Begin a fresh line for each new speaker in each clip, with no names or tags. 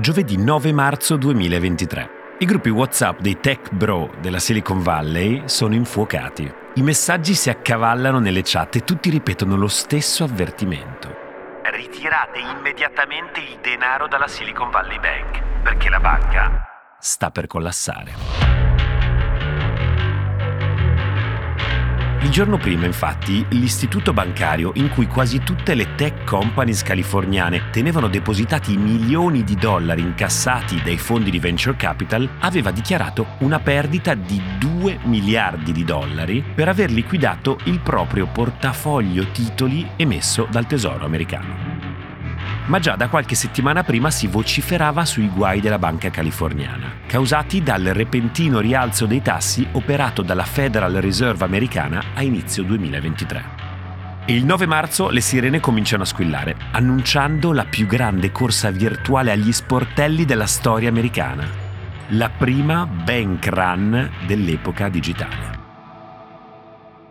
Giovedì 9 marzo 2023. I gruppi WhatsApp dei tech bro della Silicon Valley sono infuocati. I messaggi si accavallano nelle chat e tutti ripetono lo stesso avvertimento. Ritirate immediatamente il denaro dalla Silicon Valley Bank, perché la banca sta per collassare. Il giorno prima, infatti, l'istituto bancario in cui quasi tutte le tech companies californiane tenevano depositati milioni di dollari incassati dai fondi di venture capital aveva dichiarato una perdita di 2 miliardi di dollari per aver liquidato il proprio portafoglio titoli emesso dal Tesoro americano ma già da qualche settimana prima si vociferava sui guai della banca californiana, causati dal repentino rialzo dei tassi operato dalla Federal Reserve americana a inizio 2023. Il 9 marzo le sirene cominciano a squillare, annunciando la più grande corsa virtuale agli sportelli della storia americana, la prima bank run dell'epoca digitale.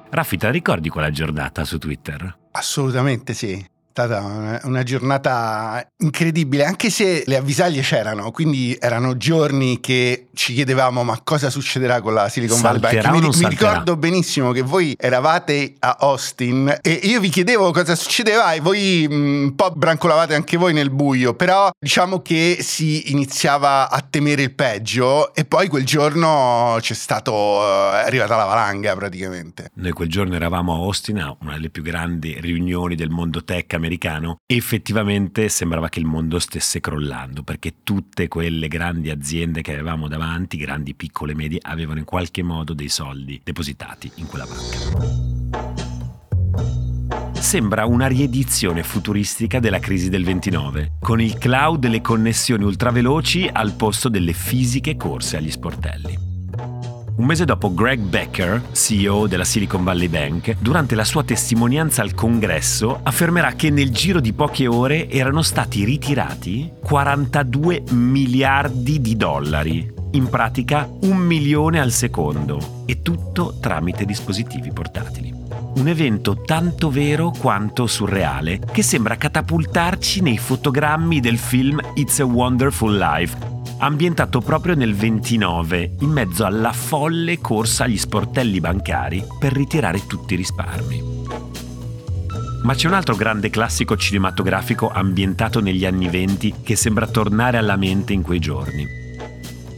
Raffi, te la ricordi quella giornata su Twitter?
Assolutamente sì stata una giornata incredibile, anche se le avvisaglie c'erano, quindi erano giorni che ci chiedevamo ma cosa succederà con la Silicon Valley Bank. Mi, mi, ricordo benissimo che voi eravate a Austin e io vi chiedevo cosa succedeva e voi mm, un po' brancolavate anche voi nel buio, però diciamo che si iniziava a temere il peggio e poi quel giorno c'è stato, eh, è arrivata la valanga praticamente.
Noi quel giorno eravamo a Austin, a una delle più grandi riunioni del mondo tech americano americano, effettivamente sembrava che il mondo stesse crollando, perché tutte quelle grandi aziende che avevamo davanti, grandi, piccole, medie, avevano in qualche modo dei soldi depositati in quella banca. Sembra una riedizione futuristica della crisi del 29, con il cloud e le connessioni ultraveloci al posto delle fisiche corse agli sportelli. Un mese dopo Greg Becker, CEO della Silicon Valley Bank, durante la sua testimonianza al congresso affermerà che nel giro di poche ore erano stati ritirati 42 miliardi di dollari, in pratica un milione al secondo, e tutto tramite dispositivi portatili. Un evento tanto vero quanto surreale che sembra catapultarci nei fotogrammi del film It's a Wonderful Life ambientato proprio nel 29, in mezzo alla folle corsa agli sportelli bancari per ritirare tutti i risparmi. Ma c'è un altro grande classico cinematografico ambientato negli anni 20 che sembra tornare alla mente in quei giorni.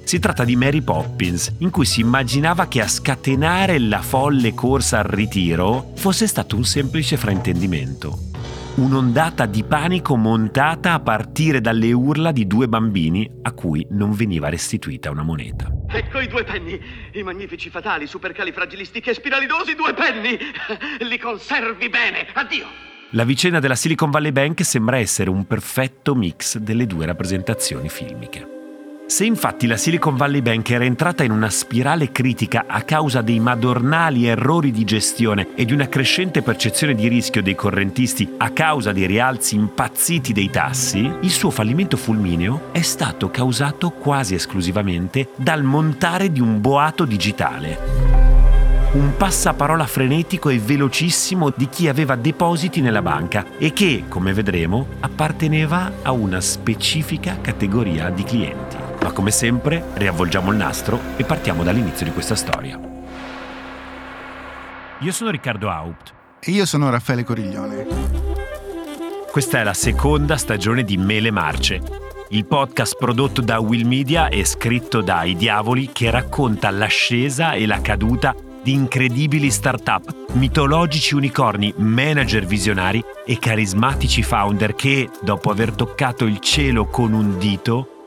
Si tratta di Mary Poppins, in cui si immaginava che a scatenare la folle corsa al ritiro fosse stato un semplice fraintendimento un'ondata di panico montata a partire dalle urla di due bambini a cui non veniva restituita una moneta.
Ecco i due penny, i magnifici fatali supercalifragilistici e spiralidosi due penny. Li conservi bene. Addio.
La vicenda della Silicon Valley Bank sembra essere un perfetto mix delle due rappresentazioni filmiche. Se infatti la Silicon Valley Bank era entrata in una spirale critica a causa dei madornali errori di gestione e di una crescente percezione di rischio dei correntisti a causa dei rialzi impazziti dei tassi, il suo fallimento fulmineo è stato causato quasi esclusivamente dal montare di un boato digitale. Un passaparola frenetico e velocissimo di chi aveva depositi nella banca e che, come vedremo, apparteneva a una specifica categoria di clienti. Ma come sempre riavvolgiamo il nastro e partiamo dall'inizio di questa storia. Io sono Riccardo Haupt.
E io sono Raffaele Coriglione.
Questa è la seconda stagione di Mele Marce, il podcast prodotto da Will Media e scritto da I Diavoli che racconta l'ascesa e la caduta di incredibili start-up, mitologici unicorni, manager visionari e carismatici founder che, dopo aver toccato il cielo con un dito,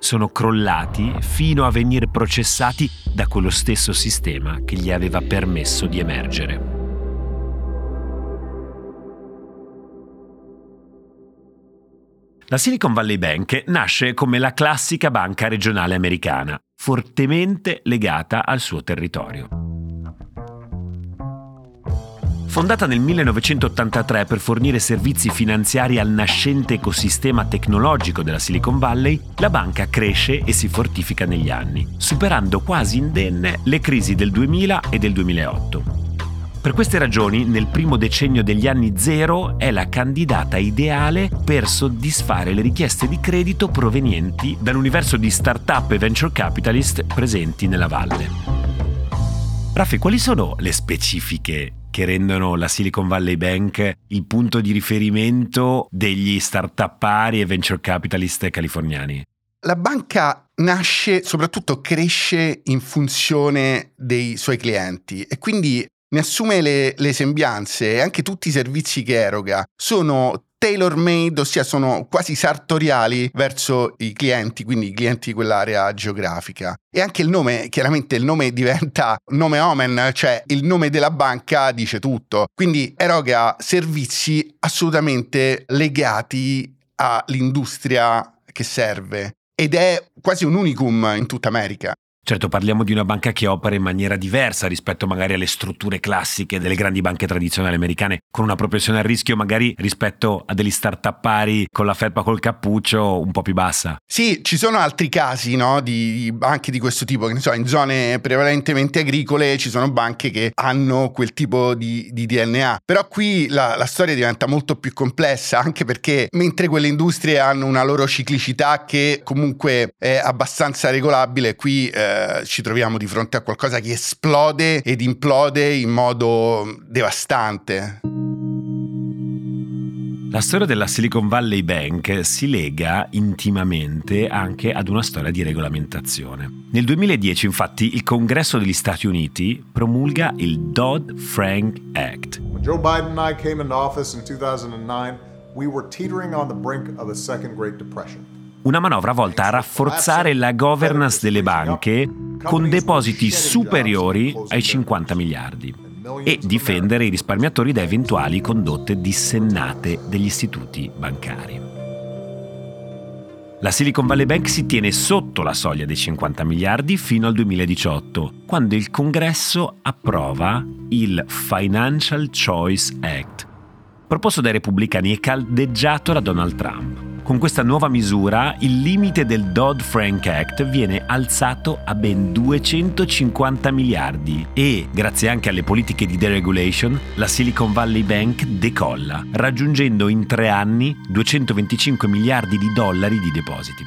sono crollati fino a venire processati da quello stesso sistema che gli aveva permesso di emergere. La Silicon Valley Bank nasce come la classica banca regionale americana, fortemente legata al suo territorio. Fondata nel 1983 per fornire servizi finanziari al nascente ecosistema tecnologico della Silicon Valley, la banca cresce e si fortifica negli anni, superando quasi indenne le crisi del 2000 e del 2008. Per queste ragioni, nel primo decennio degli anni zero è la candidata ideale per soddisfare le richieste di credito provenienti dall'universo di start-up e venture capitalist presenti nella valle. Raffi, quali sono le specifiche che rendono la Silicon Valley Bank il punto di riferimento degli start-upari e venture capitalist californiani?
La banca nasce, soprattutto cresce in funzione dei suoi clienti e quindi ne assume le, le sembianze e anche tutti i servizi che eroga sono tailor made, ossia sono quasi sartoriali verso i clienti, quindi i clienti di quell'area geografica. E anche il nome, chiaramente il nome diventa nome omen, cioè il nome della banca dice tutto. Quindi eroga servizi assolutamente legati all'industria che serve ed è quasi un unicum in tutta America.
Certo, parliamo di una banca che opera in maniera diversa rispetto magari alle strutture classiche delle grandi banche tradizionali americane, con una propensione al rischio magari rispetto a degli start-up pari con la felpa col cappuccio un po' più bassa.
Sì, ci sono altri casi no, di banche di questo tipo, che ne so, in zone prevalentemente agricole ci sono banche che hanno quel tipo di, di DNA, però qui la, la storia diventa molto più complessa, anche perché mentre quelle industrie hanno una loro ciclicità che comunque è abbastanza regolabile, qui... Eh, eh, ci troviamo di fronte a qualcosa che esplode ed implode in modo devastante.
La storia della Silicon Valley Bank si lega intimamente anche ad una storia di regolamentazione. Nel 2010 infatti il Congresso degli Stati Uniti promulga il Dodd-Frank Act. When Joe Biden and I came into office in 2009, we were teetering on the brink of a second Great Depression una manovra volta a rafforzare la governance delle banche con depositi superiori ai 50 miliardi e difendere i risparmiatori da eventuali condotte dissennate degli istituti bancari. La Silicon Valley Bank si tiene sotto la soglia dei 50 miliardi fino al 2018, quando il Congresso approva il Financial Choice Act, proposto dai repubblicani e caldeggiato da Donald Trump. Con questa nuova misura il limite del Dodd-Frank Act viene alzato a ben 250 miliardi e, grazie anche alle politiche di deregulation, la Silicon Valley Bank decolla, raggiungendo in tre anni 225 miliardi di dollari di depositi.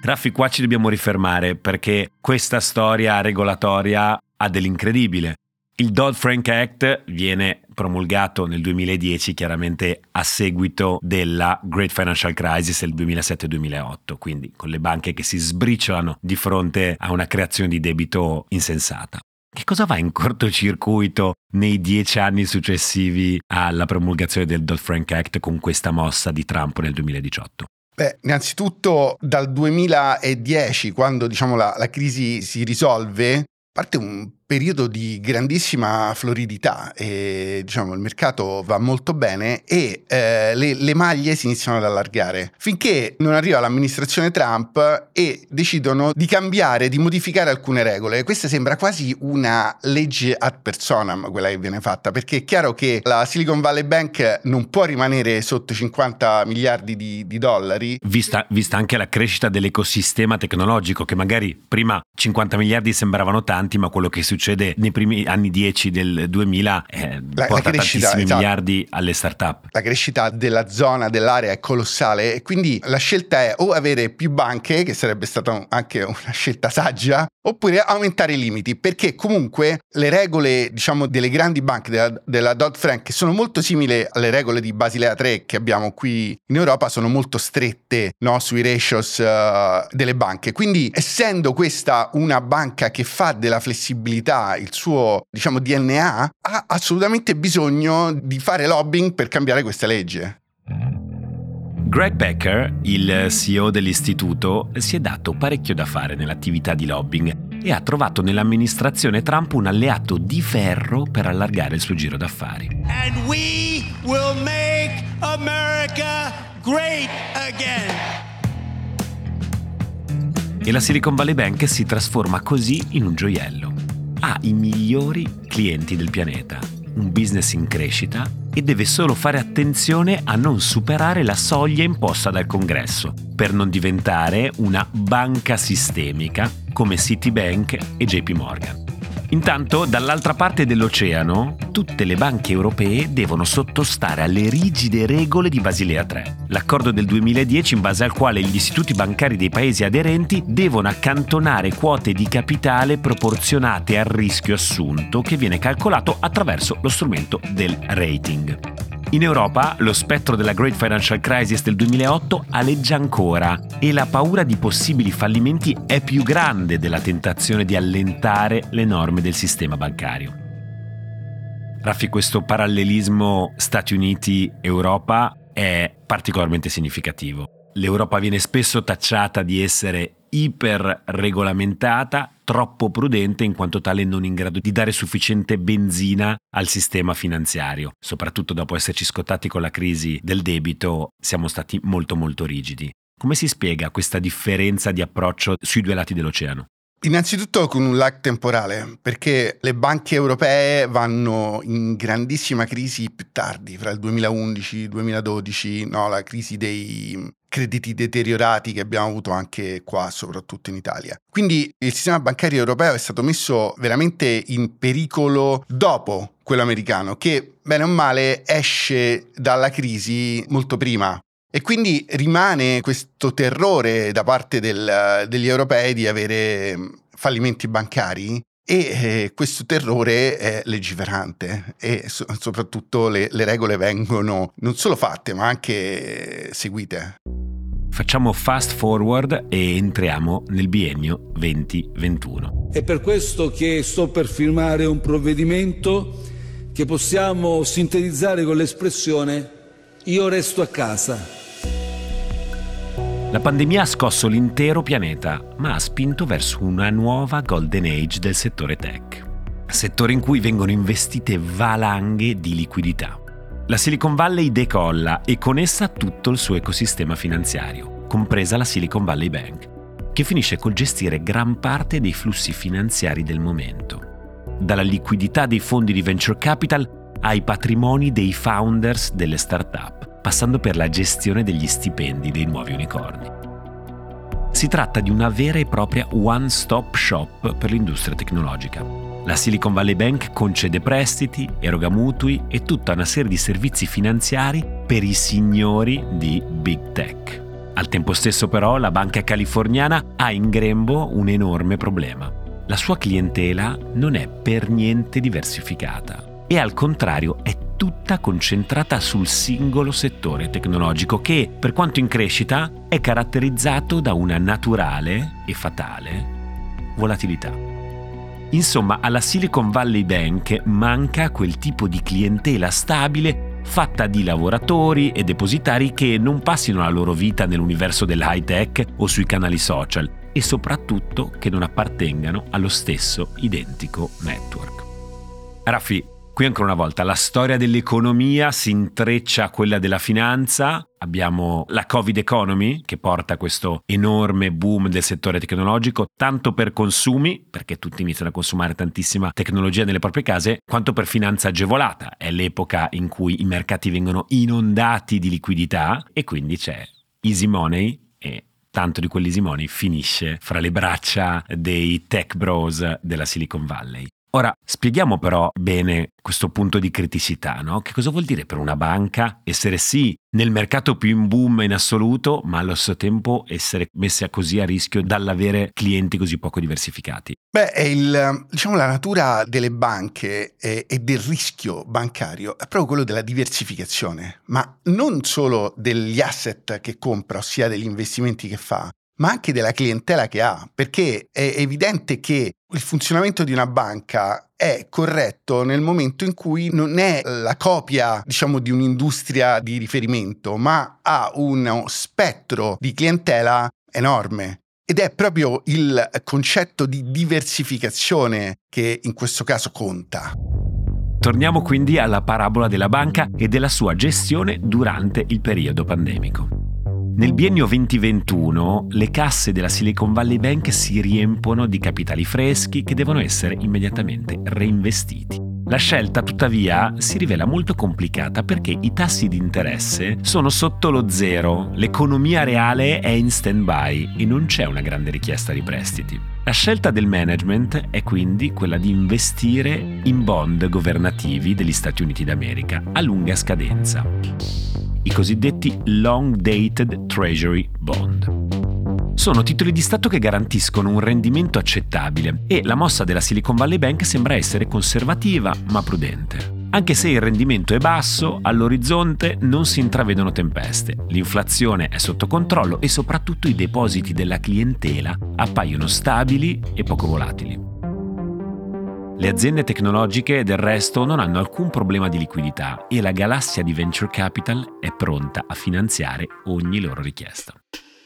Raffi, qua ci dobbiamo rifermare perché questa storia regolatoria ha dell'incredibile. Il Dodd-Frank Act viene promulgato nel 2010 chiaramente a seguito della Great Financial Crisis del 2007-2008, quindi con le banche che si sbriciolano di fronte a una creazione di debito insensata. Che cosa va in cortocircuito nei dieci anni successivi alla promulgazione del Dodd-Frank Act con questa mossa di Trump nel 2018?
Beh, innanzitutto dal 2010, quando diciamo, la, la crisi si risolve, parte un periodo di grandissima floridità e diciamo il mercato va molto bene e eh, le, le, maglie si iniziano ad allargare finché non arriva l'amministrazione Trump e decidono di cambiare, di modificare alcune regole. Questa sembra quasi una legge ad personam quella che viene fatta perché è chiaro che la Silicon Valley Bank non può rimanere sotto i 50 miliardi di, di dollari.
Vista, vista anche la crescita dell'ecosistema tecnologico che magari prima 50 miliardi sembravano tanti ma quello che succede succede nei primi anni 10 del 2000 eh, la, porta la crescita, tantissimi esatto. miliardi alle start-up.
La crescita della zona, dell'area è colossale e quindi la scelta è o avere più banche, che sarebbe stata anche una scelta saggia, oppure aumentare i limiti, perché comunque le regole, diciamo, delle grandi banche della, della Dodd-Frank sono molto simili alle regole di Basilea 3 che abbiamo qui in Europa, sono molto strette no, sui ratios uh, delle banche. Quindi essendo questa una banca che fa della flessibilità identità, il suo diciamo, DNA, ha assolutamente bisogno di fare lobbying per cambiare questa legge.
Greg Becker, il CEO dell'istituto, si è dato parecchio da fare nell'attività di lobbying e ha trovato nell'amministrazione Trump un alleato di ferro per allargare il suo giro d'affari. And we will make America great again. E la Silicon Valley Bank si trasforma così in un gioiello ha i migliori clienti del pianeta, un business in crescita e deve solo fare attenzione a non superare la soglia imposta dal congresso per non diventare una banca sistemica come Citibank e JP Morgan. Intanto, dall'altra parte dell'oceano, tutte le banche europee devono sottostare alle rigide regole di Basilea 3, l'accordo del 2010 in base al quale gli istituti bancari dei paesi aderenti devono accantonare quote di capitale proporzionate al rischio assunto che viene calcolato attraverso lo strumento del rating. In Europa lo spettro della Great Financial Crisis del 2008 aleggia ancora e la paura di possibili fallimenti è più grande della tentazione di allentare le norme del sistema bancario. Raffi, questo parallelismo Stati Uniti-Europa è particolarmente significativo. L'Europa viene spesso tacciata di essere iperregolamentata, troppo prudente in quanto tale non in grado di dare sufficiente benzina al sistema finanziario. Soprattutto dopo esserci scottati con la crisi del debito, siamo stati molto molto rigidi. Come si spiega questa differenza di approccio sui due lati dell'oceano?
Innanzitutto con un lag temporale, perché le banche europee vanno in grandissima crisi più tardi, fra il 2011 e il 2012, no, la crisi dei crediti deteriorati che abbiamo avuto anche qua, soprattutto in Italia. Quindi il sistema bancario europeo è stato messo veramente in pericolo dopo quello americano, che bene o male esce dalla crisi molto prima. E quindi rimane questo terrore da parte del, degli europei di avere fallimenti bancari e eh, questo terrore è legiferante e so- soprattutto le, le regole vengono non solo fatte ma anche seguite.
Facciamo fast forward e entriamo nel biennio 2021.
È per questo che sto per firmare un provvedimento che possiamo sintetizzare con l'espressione io resto a casa.
La pandemia ha scosso l'intero pianeta, ma ha spinto verso una nuova golden age del settore tech, settore in cui vengono investite valanghe di liquidità. La Silicon Valley decolla e con essa tutto il suo ecosistema finanziario, compresa la Silicon Valley Bank, che finisce col gestire gran parte dei flussi finanziari del momento. Dalla liquidità dei fondi di venture capital ai patrimoni dei founders delle start-up passando per la gestione degli stipendi dei nuovi unicorni. Si tratta di una vera e propria one-stop shop per l'industria tecnologica. La Silicon Valley Bank concede prestiti, eroga mutui e tutta una serie di servizi finanziari per i signori di Big Tech. Al tempo stesso però la banca californiana ha in grembo un enorme problema. La sua clientela non è per niente diversificata e al contrario è tutta concentrata sul singolo settore tecnologico che, per quanto in crescita, è caratterizzato da una naturale e fatale volatilità. Insomma, alla Silicon Valley Bank manca quel tipo di clientela stabile fatta di lavoratori e depositari che non passino la loro vita nell'universo dell'high tech o sui canali social e soprattutto che non appartengano allo stesso identico network. Raffi, Qui ancora una volta la storia dell'economia si intreccia a quella della finanza. Abbiamo la Covid economy che porta a questo enorme boom del settore tecnologico, tanto per consumi, perché tutti iniziano a consumare tantissima tecnologia nelle proprie case, quanto per finanza agevolata. È l'epoca in cui i mercati vengono inondati di liquidità e quindi c'è easy money e tanto di quell'easy money finisce fra le braccia dei tech bros della Silicon Valley. Ora, spieghiamo però bene questo punto di criticità, no? Che cosa vuol dire per una banca essere sì nel mercato più in boom in assoluto, ma allo stesso tempo essere messa così a rischio dall'avere clienti così poco diversificati?
Beh, il, diciamo, la natura delle banche e, e del rischio bancario è proprio quello della diversificazione, ma non solo degli asset che compra, ossia degli investimenti che fa, ma anche della clientela che ha, perché è evidente che il funzionamento di una banca è corretto nel momento in cui non è la copia, diciamo, di un'industria di riferimento, ma ha uno spettro di clientela enorme. Ed è proprio il concetto di diversificazione che in questo caso conta.
Torniamo quindi alla parabola della banca e della sua gestione durante il periodo pandemico. Nel biennio 2021 le casse della Silicon Valley Bank si riempono di capitali freschi che devono essere immediatamente reinvestiti. La scelta tuttavia si rivela molto complicata perché i tassi di interesse sono sotto lo zero, l'economia reale è in stand-by e non c'è una grande richiesta di prestiti. La scelta del management è quindi quella di investire in bond governativi degli Stati Uniti d'America a lunga scadenza, i cosiddetti Long Dated Treasury Bond. Sono titoli di Stato che garantiscono un rendimento accettabile e la mossa della Silicon Valley Bank sembra essere conservativa ma prudente. Anche se il rendimento è basso, all'orizzonte non si intravedono tempeste, l'inflazione è sotto controllo e soprattutto i depositi della clientela appaiono stabili e poco volatili. Le aziende tecnologiche del resto non hanno alcun problema di liquidità e la galassia di venture capital è pronta a finanziare ogni loro richiesta.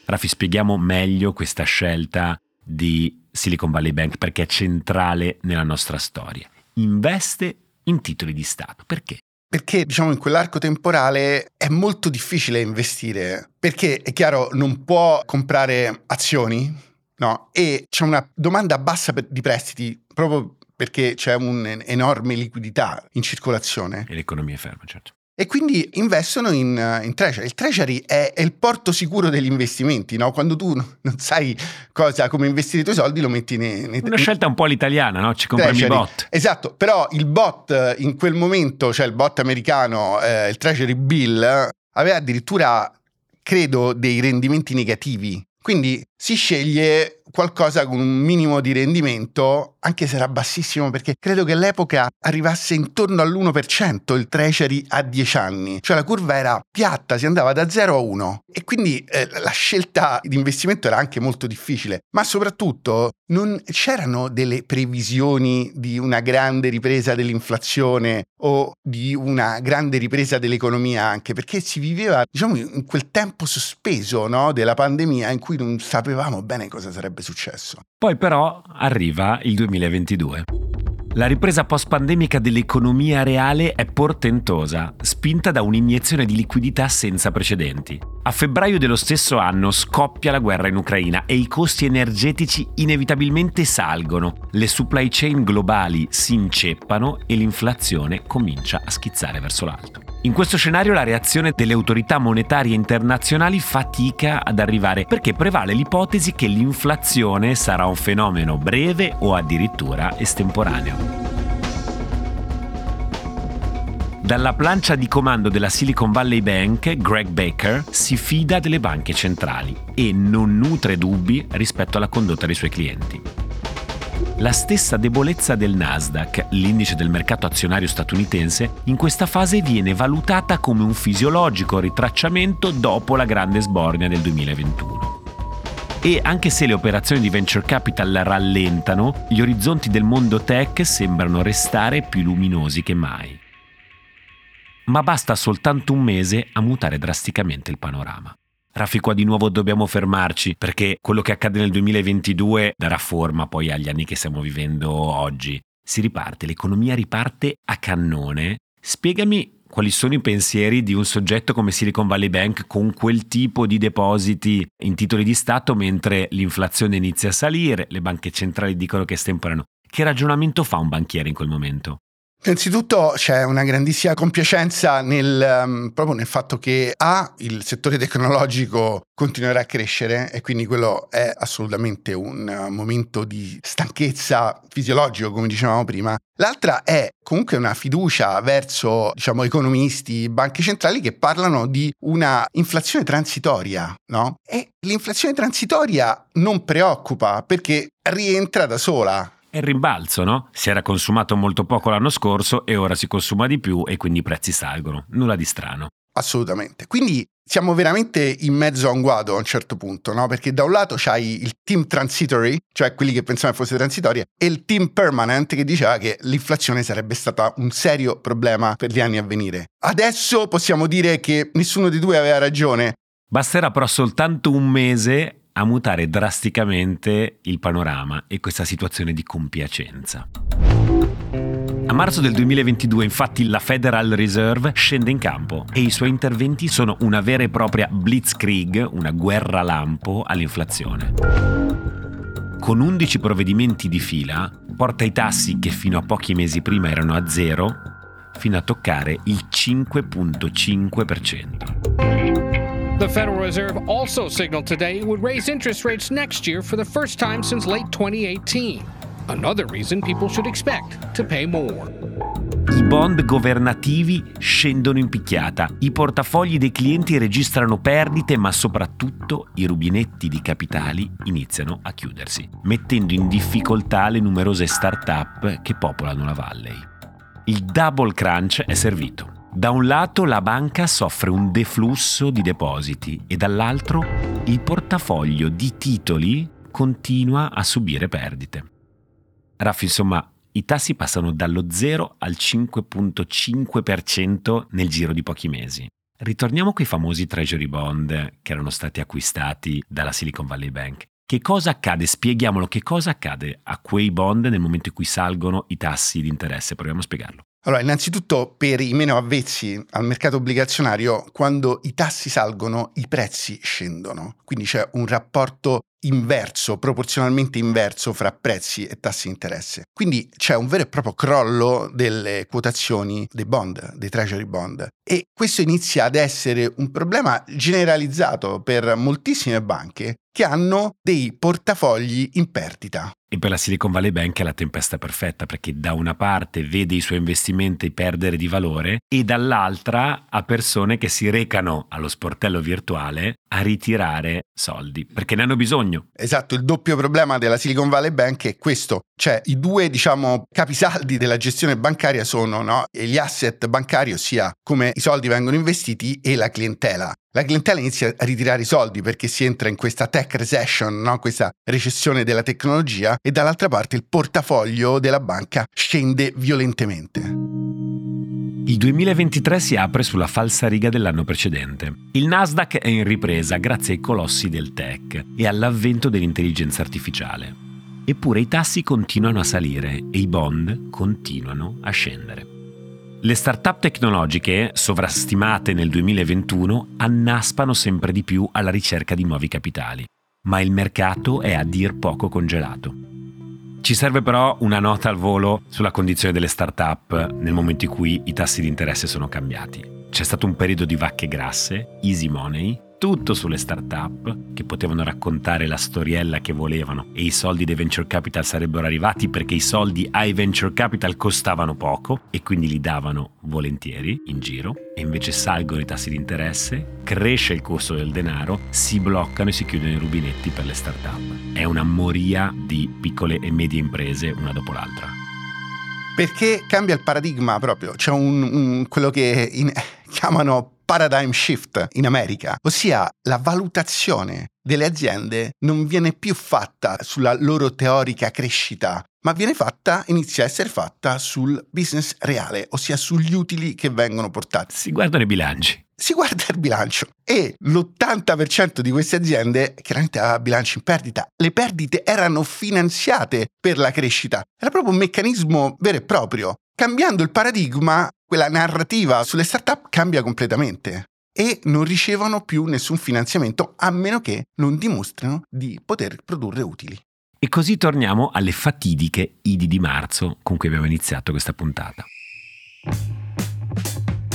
Raffi, spieghiamo meglio questa scelta di Silicon Valley Bank perché è centrale nella nostra storia. Investe in titoli di Stato. Perché?
Perché diciamo in quell'arco temporale è molto difficile investire, perché è chiaro non può comprare azioni, no? E c'è una domanda bassa di prestiti proprio perché c'è un'enorme liquidità in circolazione.
E l'economia è ferma, certo
e quindi investono in, in, treasury. Il treasury è, è, il porto sicuro degli investimenti, no? Quando tu non sai cosa, come investire i tuoi soldi, lo metti nei... nei
Una scelta un po' l'italiana, no? Ci compriamo i bot.
Esatto, però il bot in quel momento, cioè il bot americano, eh, il treasury bill, aveva addirittura, credo, dei rendimenti negativi. Quindi si sceglie qualcosa con un minimo di rendimento, anche se era bassissimo, perché credo che all'epoca arrivasse intorno all'1% il Treasury a 10 anni, cioè la curva era piatta, si andava da 0 a 1 e quindi eh, la scelta di investimento era anche molto difficile, ma soprattutto non c'erano delle previsioni di una grande ripresa dell'inflazione o di una grande ripresa dell'economia anche perché si viveva diciamo in quel tempo sospeso no, della pandemia in cui non sapevamo bene cosa sarebbe successo.
Poi però arriva il 2022. La ripresa post-pandemica dell'economia reale è portentosa, spinta da un'iniezione di liquidità senza precedenti. A febbraio dello stesso anno scoppia la guerra in Ucraina e i costi energetici inevitabilmente salgono, le supply chain globali si inceppano e l'inflazione comincia a schizzare verso l'alto. In questo scenario la reazione delle autorità monetarie internazionali fatica ad arrivare perché prevale l'ipotesi che l'inflazione sarà un fenomeno breve o addirittura estemporaneo. Dalla plancia di comando della Silicon Valley Bank, Greg Baker si fida delle banche centrali e non nutre dubbi rispetto alla condotta dei suoi clienti. La stessa debolezza del Nasdaq, l'indice del mercato azionario statunitense, in questa fase viene valutata come un fisiologico ritracciamento dopo la grande sbornia del 2021. E anche se le operazioni di venture capital rallentano, gli orizzonti del mondo tech sembrano restare più luminosi che mai. Ma basta soltanto un mese a mutare drasticamente il panorama. Raffi, qua di nuovo dobbiamo fermarci perché quello che accade nel 2022 darà forma poi agli anni che stiamo vivendo oggi. Si riparte, l'economia riparte a cannone. Spiegami quali sono i pensieri di un soggetto come Silicon Valley Bank con quel tipo di depositi in titoli di Stato mentre l'inflazione inizia a salire, le banche centrali dicono che stemperano. Che ragionamento fa un banchiere in quel momento?
Innanzitutto c'è una grandissima compiacenza nel, um, proprio nel fatto che A, il settore tecnologico continuerà a crescere e quindi quello è assolutamente un uh, momento di stanchezza fisiologico, come dicevamo prima. L'altra è comunque una fiducia verso, diciamo, economisti, banche centrali che parlano di una inflazione transitoria, no? E l'inflazione transitoria non preoccupa perché rientra da sola
è il rimbalzo, no? Si era consumato molto poco l'anno scorso e ora si consuma di più e quindi i prezzi salgono. Nulla di strano.
Assolutamente. Quindi siamo veramente in mezzo a un guado a un certo punto, no? Perché da un lato c'hai il team transitory, cioè quelli che pensavano fosse transitoria, e il team permanent che diceva che l'inflazione sarebbe stata un serio problema per gli anni a venire. Adesso possiamo dire che nessuno di due aveva ragione.
Basterà però soltanto un mese a mutare drasticamente il panorama e questa situazione di compiacenza. A marzo del 2022 infatti la Federal Reserve scende in campo e i suoi interventi sono una vera e propria blitzkrieg, una guerra lampo all'inflazione. con 11 provvedimenti di fila, porta i tassi che fino a pochi mesi prima erano a zero fino a toccare il 5.5%.
The Federal Reserve also signaled today it would raise interest rates next year for the first time since late 2018. Another reason people should expect to pay more.
I bond governativi scendono in picchiata, i portafogli dei clienti registrano perdite, ma soprattutto i rubinetti di capitali iniziano a chiudersi, mettendo in difficoltà le numerose start-up che popolano la Valley. Il double crunch è servito. Da un lato la banca soffre un deflusso di depositi e dall'altro il portafoglio di titoli continua a subire perdite. Raff, insomma, i tassi passano dallo 0 al 5.5% nel giro di pochi mesi. Ritorniamo quei famosi treasury bond che erano stati acquistati dalla Silicon Valley Bank. Che cosa accade? Spieghiamolo, che cosa accade a quei bond nel momento in cui salgono i tassi di interesse? Proviamo a spiegarlo.
Allora, innanzitutto per i meno avvezzi al mercato obbligazionario, quando i tassi salgono, i prezzi scendono. Quindi c'è un rapporto inverso, proporzionalmente inverso fra prezzi e tassi di interesse. Quindi c'è un vero e proprio crollo delle quotazioni dei bond, dei treasury bond. E questo inizia ad essere un problema generalizzato per moltissime banche che hanno dei portafogli in perdita.
E per la Silicon Valley Bank è la tempesta perfetta perché da una parte vede i suoi investimenti perdere di valore e dall'altra ha persone che si recano allo sportello virtuale a ritirare soldi perché ne hanno bisogno.
Esatto, il doppio problema della Silicon Valley Bank è questo, cioè i due diciamo capisaldi della gestione bancaria sono no? gli asset bancari, ossia come i soldi vengono investiti e la clientela. La clientela inizia a ritirare i soldi perché si entra in questa tech recession, no? questa recessione della tecnologia e dall'altra parte il portafoglio della banca scende violentemente.
Il 2023 si apre sulla falsa riga dell'anno precedente. Il Nasdaq è in ripresa grazie ai colossi del tech e all'avvento dell'intelligenza artificiale. Eppure i tassi continuano a salire e i bond continuano a scendere. Le start-up tecnologiche, sovrastimate nel 2021, annaspano sempre di più alla ricerca di nuovi capitali, ma il mercato è a dir poco congelato. Ci serve però una nota al volo sulla condizione delle start-up nel momento in cui i tassi di interesse sono cambiati. C'è stato un periodo di vacche grasse, easy money, tutto sulle start-up che potevano raccontare la storiella che volevano e i soldi dei venture capital sarebbero arrivati perché i soldi ai venture capital costavano poco e quindi li davano volentieri in giro e invece salgono i tassi di interesse, cresce il costo del denaro, si bloccano e si chiudono i rubinetti per le start-up. È una moria di piccole e medie imprese una dopo l'altra.
Perché cambia il paradigma proprio, c'è un, un quello che in, chiamano paradigm shift in America, ossia la valutazione delle aziende non viene più fatta sulla loro teorica crescita, ma viene fatta, inizia a essere fatta sul business reale, ossia sugli utili che vengono portati.
Si guardano i bilanci.
Si guarda il bilancio e l'80% di queste aziende chiaramente aveva bilanci in perdita. Le perdite erano finanziate per la crescita. Era proprio un meccanismo vero e proprio. Cambiando il paradigma, quella narrativa sulle startup cambia completamente e non ricevono più nessun finanziamento a meno che non dimostrino di poter produrre utili.
E così torniamo alle fatidiche Idi di marzo con cui abbiamo iniziato questa puntata.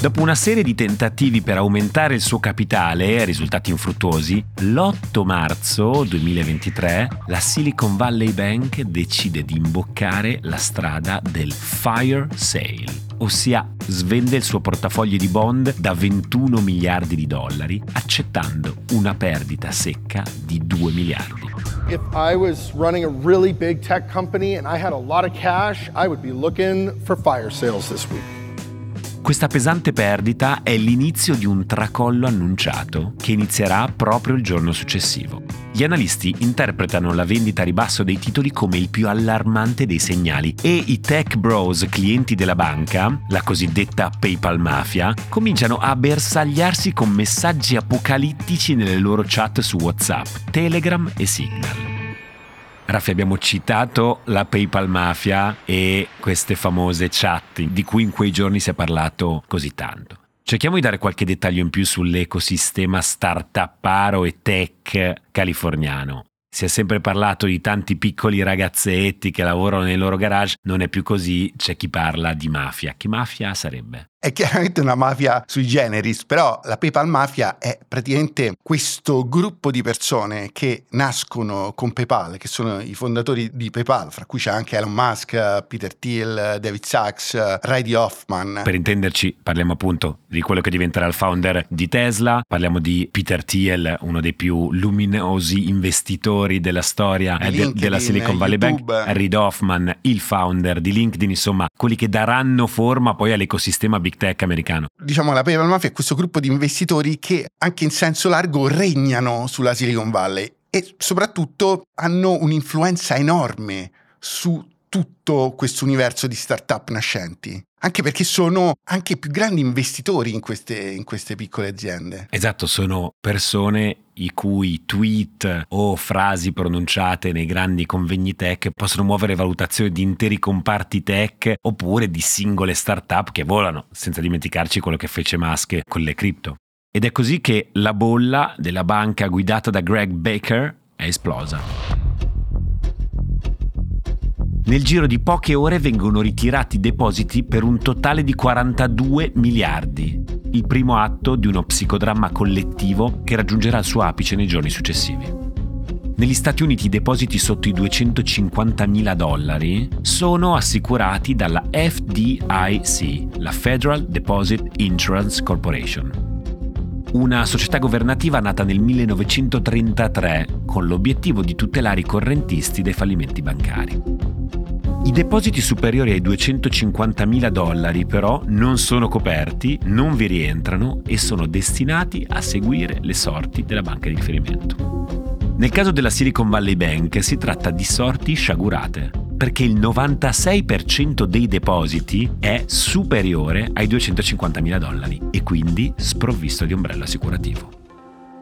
Dopo una serie di tentativi per aumentare il suo capitale, risultati infruttuosi, l'8 marzo 2023 la Silicon Valley Bank decide di imboccare la strada del fire sale, ossia svende il suo portafoglio di bond da 21 miliardi di dollari, accettando una perdita secca di 2 miliardi.
If I was running a really big tech company and I had a lot of cash, I would be looking for fire sales this week.
Questa pesante perdita è l'inizio di un tracollo annunciato che inizierà proprio il giorno successivo. Gli analisti interpretano la vendita a ribasso dei titoli come il più allarmante dei segnali e i tech bros clienti della banca, la cosiddetta PayPal Mafia, cominciano a bersagliarsi con messaggi apocalittici nelle loro chat su WhatsApp, Telegram e Signal. Raffi, abbiamo citato la PayPal Mafia e queste famose chat di cui in quei giorni si è parlato così tanto. Cerchiamo di dare qualche dettaglio in più sull'ecosistema startuparo e tech californiano. Si è sempre parlato di tanti piccoli ragazzetti che lavorano nei loro garage, non è più così, c'è chi parla di mafia. Che mafia sarebbe?
È chiaramente una mafia sui generis, però la PayPal Mafia è praticamente questo gruppo di persone che nascono con PayPal, che sono i fondatori di PayPal, fra cui c'è anche Elon Musk, Peter Thiel, David Sachs, Ray Hoffman.
Per intenderci, parliamo appunto di quello che diventerà il founder di Tesla, parliamo di Peter Thiel, uno dei più luminosi investitori della storia
Di
de- della Silicon Valley
YouTube.
Bank, Reid Hoffman, il founder di LinkedIn, insomma, quelli che daranno forma poi all'ecosistema big tech americano.
Diciamo la PayPal Mafia è questo gruppo di investitori che anche in senso largo regnano sulla Silicon Valley e soprattutto hanno un'influenza enorme su tutto questo universo di startup nascenti. Anche perché sono anche più grandi investitori in queste, in queste piccole aziende.
Esatto, sono persone i cui tweet o frasi pronunciate nei grandi convegni tech possono muovere valutazioni di interi comparti tech oppure di singole startup che volano, senza dimenticarci quello che fece Musk con le cripto. Ed è così che la bolla della banca guidata da Greg Baker è esplosa. Nel giro di poche ore vengono ritirati depositi per un totale di 42 miliardi, il primo atto di uno psicodramma collettivo che raggiungerà il suo apice nei giorni successivi. Negli Stati Uniti i depositi sotto i 250 mila dollari sono assicurati dalla FDIC, la Federal Deposit Insurance Corporation una società governativa nata nel 1933 con l'obiettivo di tutelare i correntisti dai fallimenti bancari. I depositi superiori ai 250.000 dollari però non sono coperti, non vi rientrano e sono destinati a seguire le sorti della banca di riferimento. Nel caso della Silicon Valley Bank si tratta di sorti sciagurate, perché il 96% dei depositi è superiore ai 250.000 dollari e quindi sprovvisto di ombrello assicurativo.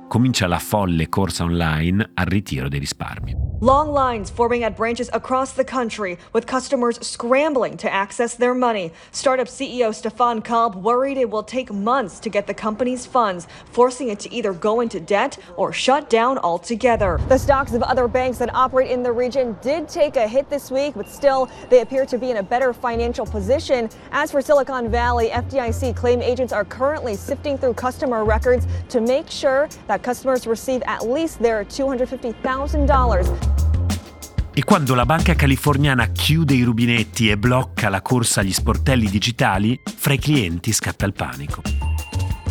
Comincia la folle corsa online al ritiro dei risparmi.
Long lines forming at branches across the country, with customers scrambling to access their money. Startup CEO Stefan Kalb worried it will take months to get the company's funds, forcing it to either go into debt or shut down altogether. The stocks of other banks that operate in the region did take a hit this week, but still, they appear to be in a better financial position. As for Silicon Valley, FDIC claim agents are currently sifting through customer records to make sure that customers receive at least their $250,000.
E quando la banca californiana chiude i rubinetti e blocca la corsa agli sportelli digitali, fra i clienti scatta il panico.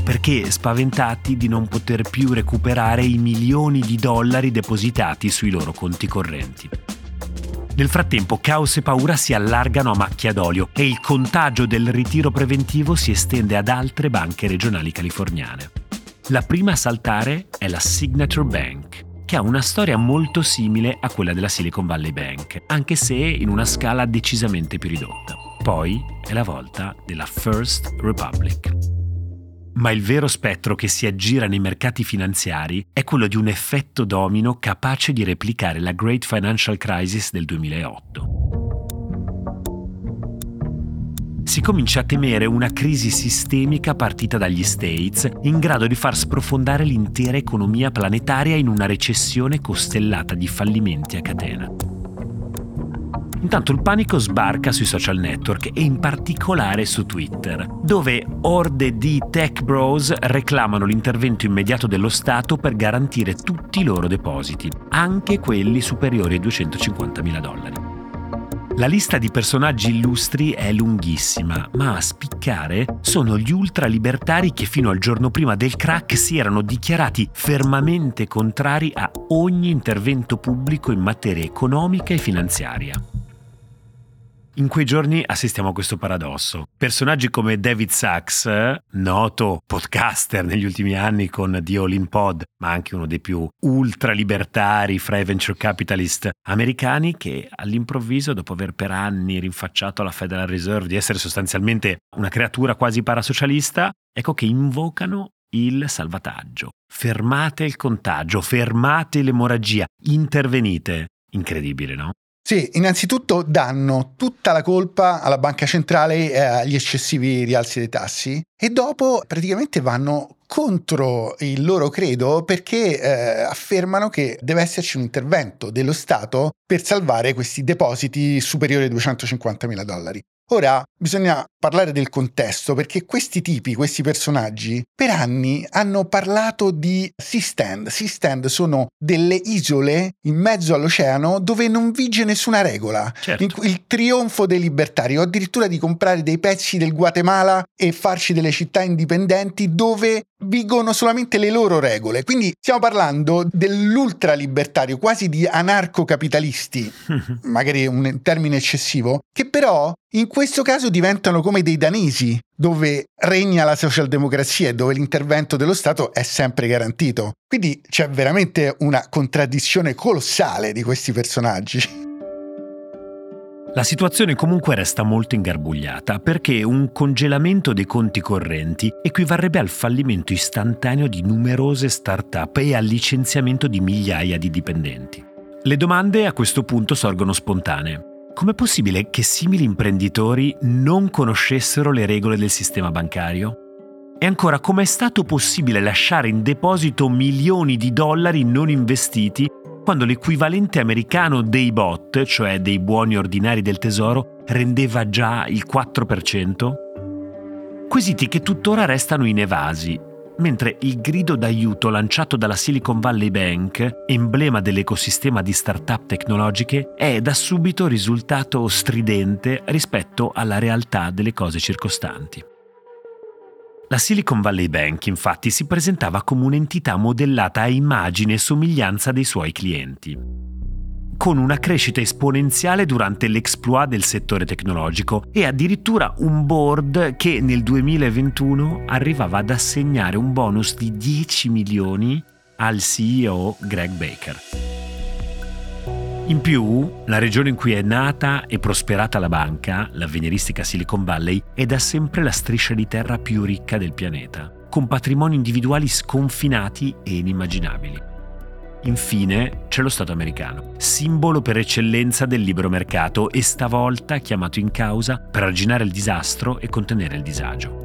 Perché spaventati di non poter più recuperare i milioni di dollari depositati sui loro conti correnti. Nel frattempo caos e paura si allargano a macchia d'olio e il contagio del ritiro preventivo si estende ad altre banche regionali californiane. La prima a saltare è la Signature Bank, che ha una storia molto simile a quella della Silicon Valley Bank, anche se in una scala decisamente più ridotta. Poi è la volta della First Republic. Ma il vero spettro che si aggira nei mercati finanziari è quello di un effetto domino capace di replicare la Great Financial Crisis del 2008. Si comincia a temere una crisi sistemica partita dagli States, in grado di far sprofondare l'intera economia planetaria in una recessione costellata di fallimenti a catena. Intanto il panico sbarca sui social network e in particolare su Twitter, dove orde di tech bros reclamano l'intervento immediato dello Stato per garantire tutti i loro depositi, anche quelli superiori ai 250.000 dollari. La lista di personaggi illustri è lunghissima, ma a spiccare sono gli ultralibertari che fino al giorno prima del crack si erano dichiarati fermamente contrari a ogni intervento pubblico in materia economica e finanziaria. In quei giorni assistiamo a questo paradosso. Personaggi come David Sachs, noto podcaster negli ultimi anni con The All Pod, ma anche uno dei più ultralibertari fra i venture capitalist americani, che all'improvviso, dopo aver per anni rinfacciato alla Federal Reserve di essere sostanzialmente una creatura quasi parasocialista, ecco che invocano il salvataggio. Fermate il contagio, fermate l'emorragia, intervenite. Incredibile, no?
Sì, innanzitutto danno tutta la colpa alla banca centrale e agli eccessivi rialzi dei tassi e dopo praticamente vanno contro il loro credo perché eh, affermano che deve esserci un intervento dello Stato per salvare questi depositi superiori ai 250 mila dollari. Ora bisogna parlare del contesto perché questi tipi, questi personaggi, per anni hanno parlato di Sea Stand. Sea Stand sono delle isole in mezzo all'oceano dove non vige nessuna regola.
Certo.
Il trionfo dei libertari, o addirittura di comprare dei pezzi del Guatemala e farci delle città indipendenti dove vigono solamente le loro regole. Quindi stiamo parlando dell'ultralibertario, quasi di anarcocapitalisti, magari un termine eccessivo, che però in questo caso diventano come dei danesi, dove regna la socialdemocrazia e dove l'intervento dello Stato è sempre garantito. Quindi c'è veramente una contraddizione colossale di questi personaggi.
La situazione comunque resta molto ingarbugliata perché un congelamento dei conti correnti equivarrebbe al fallimento istantaneo di numerose start-up e al licenziamento di migliaia di dipendenti. Le domande a questo punto sorgono spontanee. Com'è possibile che simili imprenditori non conoscessero le regole del sistema bancario? E ancora, com'è stato possibile lasciare in deposito milioni di dollari non investiti quando l'equivalente americano dei bot, cioè dei buoni ordinari del tesoro, rendeva già il 4%? Quesiti che tuttora restano inevasi, mentre il grido d'aiuto lanciato dalla Silicon Valley Bank, emblema dell'ecosistema di start-up tecnologiche, è da subito risultato stridente rispetto alla realtà delle cose circostanti. La Silicon Valley Bank infatti si presentava come un'entità modellata a immagine e somiglianza dei suoi clienti, con una crescita esponenziale durante l'exploit del settore tecnologico e addirittura un board che nel 2021 arrivava ad assegnare un bonus di 10 milioni al CEO Greg Baker. In più, la regione in cui è nata e prosperata la banca, l'avveniristica Silicon Valley, è da sempre la striscia di terra più ricca del pianeta, con patrimoni individuali sconfinati e inimmaginabili. Infine c'è lo Stato americano, simbolo per eccellenza del libero mercato e stavolta chiamato in causa per arginare il disastro e contenere il disagio.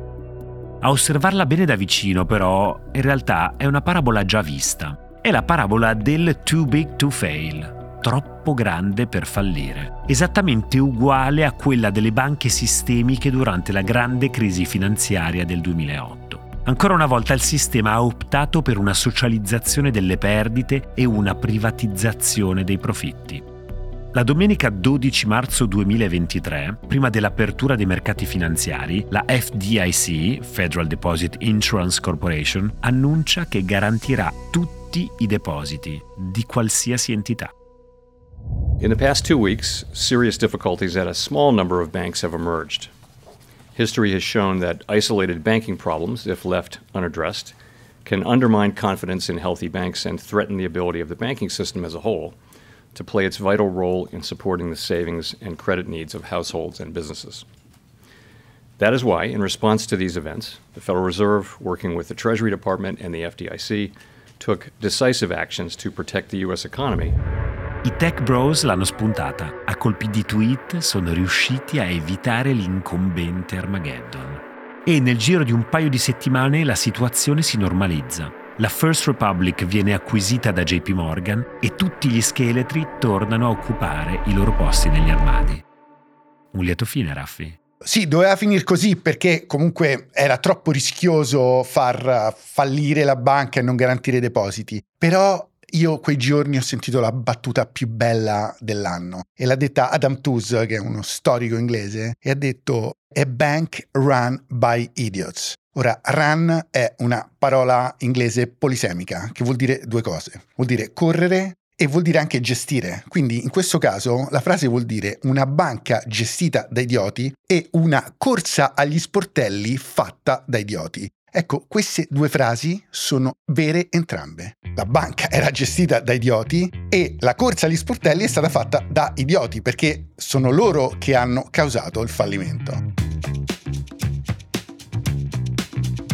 A osservarla bene da vicino, però, in realtà è una parabola già vista. È la parabola del too big to fail, troppo grande per fallire, esattamente uguale a quella delle banche sistemiche durante la grande crisi finanziaria del 2008. Ancora una volta il sistema ha optato per una socializzazione delle perdite e una privatizzazione dei profitti. La domenica 12 marzo 2023, prima dell'apertura dei mercati finanziari, la FDIC, Federal Deposit Insurance Corporation, annuncia che garantirà tutti i depositi di qualsiasi entità.
In the past two weeks, serious difficulties at a small number of banks have emerged. History has shown that isolated banking problems, if left unaddressed, can undermine confidence in healthy banks and threaten the ability of the banking system as a whole to play its vital role in supporting the savings and credit needs of households and businesses. That is why, in response to these events, the Federal Reserve, working with the Treasury Department and the FDIC, took decisive actions to protect the U.S. economy
I tech bros l'hanno spuntata. A colpi di tweet sono riusciti a evitare l'incombente Armageddon. E nel giro di un paio di settimane la situazione si normalizza. La First Republic viene acquisita da JP Morgan e tutti gli scheletri tornano a occupare i loro posti negli armadi. Un lieto fine, Raffi.
Sì, doveva finire così perché comunque era troppo rischioso far fallire la banca e non garantire i depositi. Però io quei giorni ho sentito la battuta più bella dell'anno e l'ha detta Adam Tooze, che è uno storico inglese, e ha detto A bank run by idiots. Ora, run è una parola inglese polisemica che vuol dire due cose. Vuol dire correre e vuol dire anche gestire. Quindi in questo caso la frase vuol dire una banca gestita da idioti e una corsa agli sportelli fatta da idioti. Ecco, queste due frasi sono vere entrambe. La banca era gestita da idioti e la corsa agli sportelli è stata fatta da idioti perché sono loro che hanno causato il fallimento.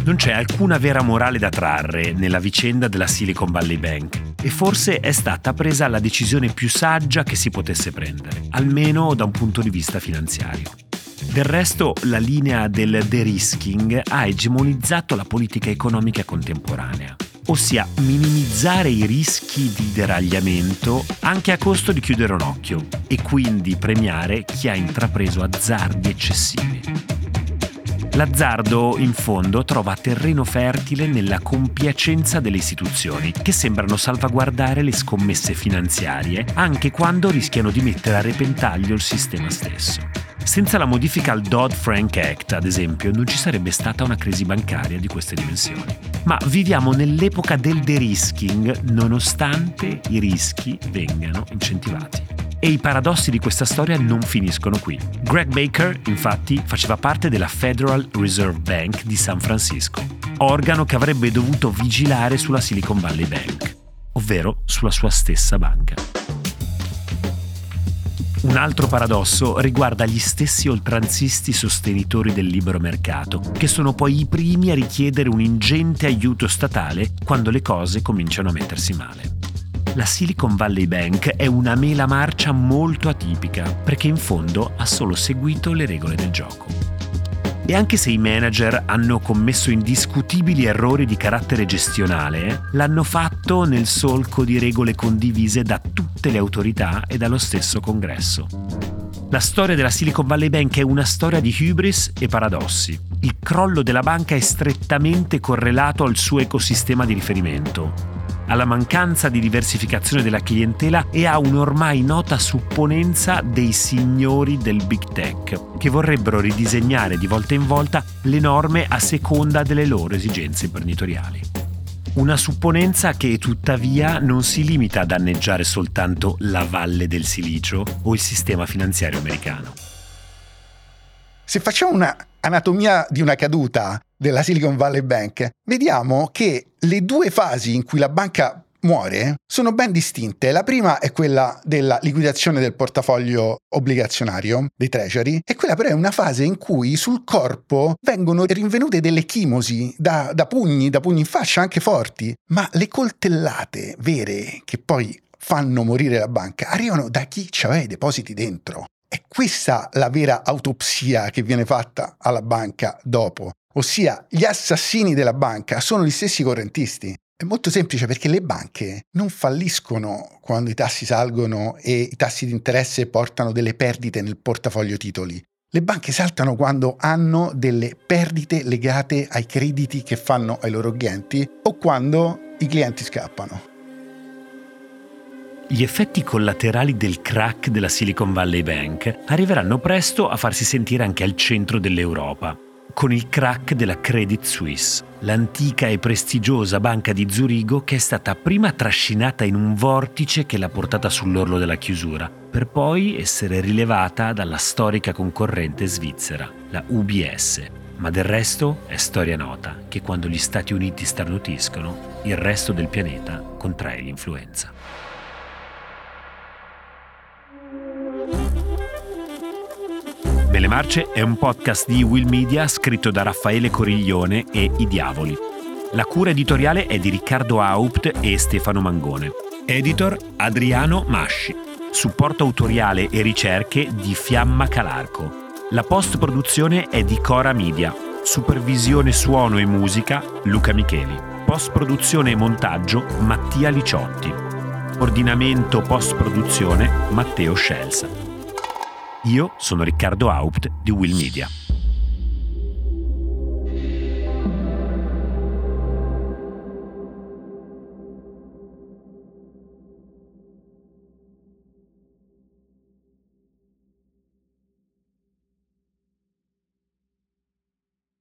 Non c'è alcuna vera morale da trarre nella vicenda della Silicon Valley Bank e forse è stata presa la decisione più saggia che si potesse prendere, almeno da un punto di vista finanziario. Del resto, la linea del de-risking ha egemonizzato la politica economica contemporanea ossia minimizzare i rischi di deragliamento anche a costo di chiudere un occhio e quindi premiare chi ha intrapreso azzardi eccessivi. L'azzardo, in fondo, trova terreno fertile nella compiacenza delle istituzioni, che sembrano salvaguardare le scommesse finanziarie, anche quando rischiano di mettere a repentaglio il sistema stesso. Senza la modifica al Dodd-Frank Act, ad esempio, non ci sarebbe stata una crisi bancaria di queste dimensioni. Ma viviamo nell'epoca del de-risking, nonostante i rischi vengano incentivati. E i paradossi di questa storia non finiscono qui. Greg Baker, infatti, faceva parte della Federal Reserve Bank di San Francisco, organo che avrebbe dovuto vigilare sulla Silicon Valley Bank, ovvero sulla sua stessa banca. Un altro paradosso riguarda gli stessi oltranzisti sostenitori del libero mercato, che sono poi i primi a richiedere un ingente aiuto statale quando le cose cominciano a mettersi male la Silicon Valley Bank è una mela marcia molto atipica, perché in fondo ha solo seguito le regole del gioco. E anche se i manager hanno commesso indiscutibili errori di carattere gestionale, l'hanno fatto nel solco di regole condivise da tutte le autorità e dallo stesso congresso. La storia della Silicon Valley Bank è una storia di hubris e paradossi. Il crollo della banca è strettamente correlato al suo ecosistema di riferimento, alla mancanza di diversificazione della clientela e a un'ormai nota supponenza dei signori del big tech, che vorrebbero ridisegnare di volta in volta le norme a seconda delle loro esigenze imprenditoriali. Una supponenza che tuttavia non si limita a danneggiare soltanto la valle del silicio o il sistema finanziario americano.
Se facciamo una anatomia di una caduta della Silicon Valley Bank, vediamo che le due fasi in cui la banca muore sono ben distinte. La prima è quella della liquidazione del portafoglio obbligazionario dei treasury e quella però è una fase in cui sul corpo vengono rinvenute delle chimosi da, da pugni, da pugni in faccia anche forti, ma le coltellate vere che poi fanno morire la banca arrivano da chi aveva i depositi dentro. È questa la vera autopsia che viene fatta alla banca dopo. Ossia, gli assassini della banca sono gli stessi correntisti. È molto semplice perché le banche non falliscono quando i tassi salgono e i tassi di interesse portano delle perdite nel portafoglio titoli. Le banche saltano quando hanno delle perdite legate ai crediti che fanno ai loro clienti o quando i clienti scappano.
Gli effetti collaterali del crack della Silicon Valley Bank arriveranno presto a farsi sentire anche al centro dell'Europa con il crack della Credit Suisse, l'antica e prestigiosa banca di Zurigo che è stata prima trascinata in un vortice che l'ha portata sull'orlo della chiusura, per poi essere rilevata dalla storica concorrente svizzera, la UBS. Ma del resto è storia nota che quando gli Stati Uniti starnutiscono, il resto del pianeta contrae l'influenza. Belle Marce è un podcast di Will Media scritto da Raffaele Coriglione e I Diavoli. La cura editoriale è di Riccardo Haupt e Stefano Mangone. Editor Adriano Masci. Supporto autoriale e ricerche di Fiamma Calarco. La post-produzione è di Cora Media. Supervisione suono e musica Luca Micheli. Post-produzione e montaggio Mattia Liciotti. Ordinamento post-produzione Matteo Scelsa. Io sono Riccardo Haupt di Will Media.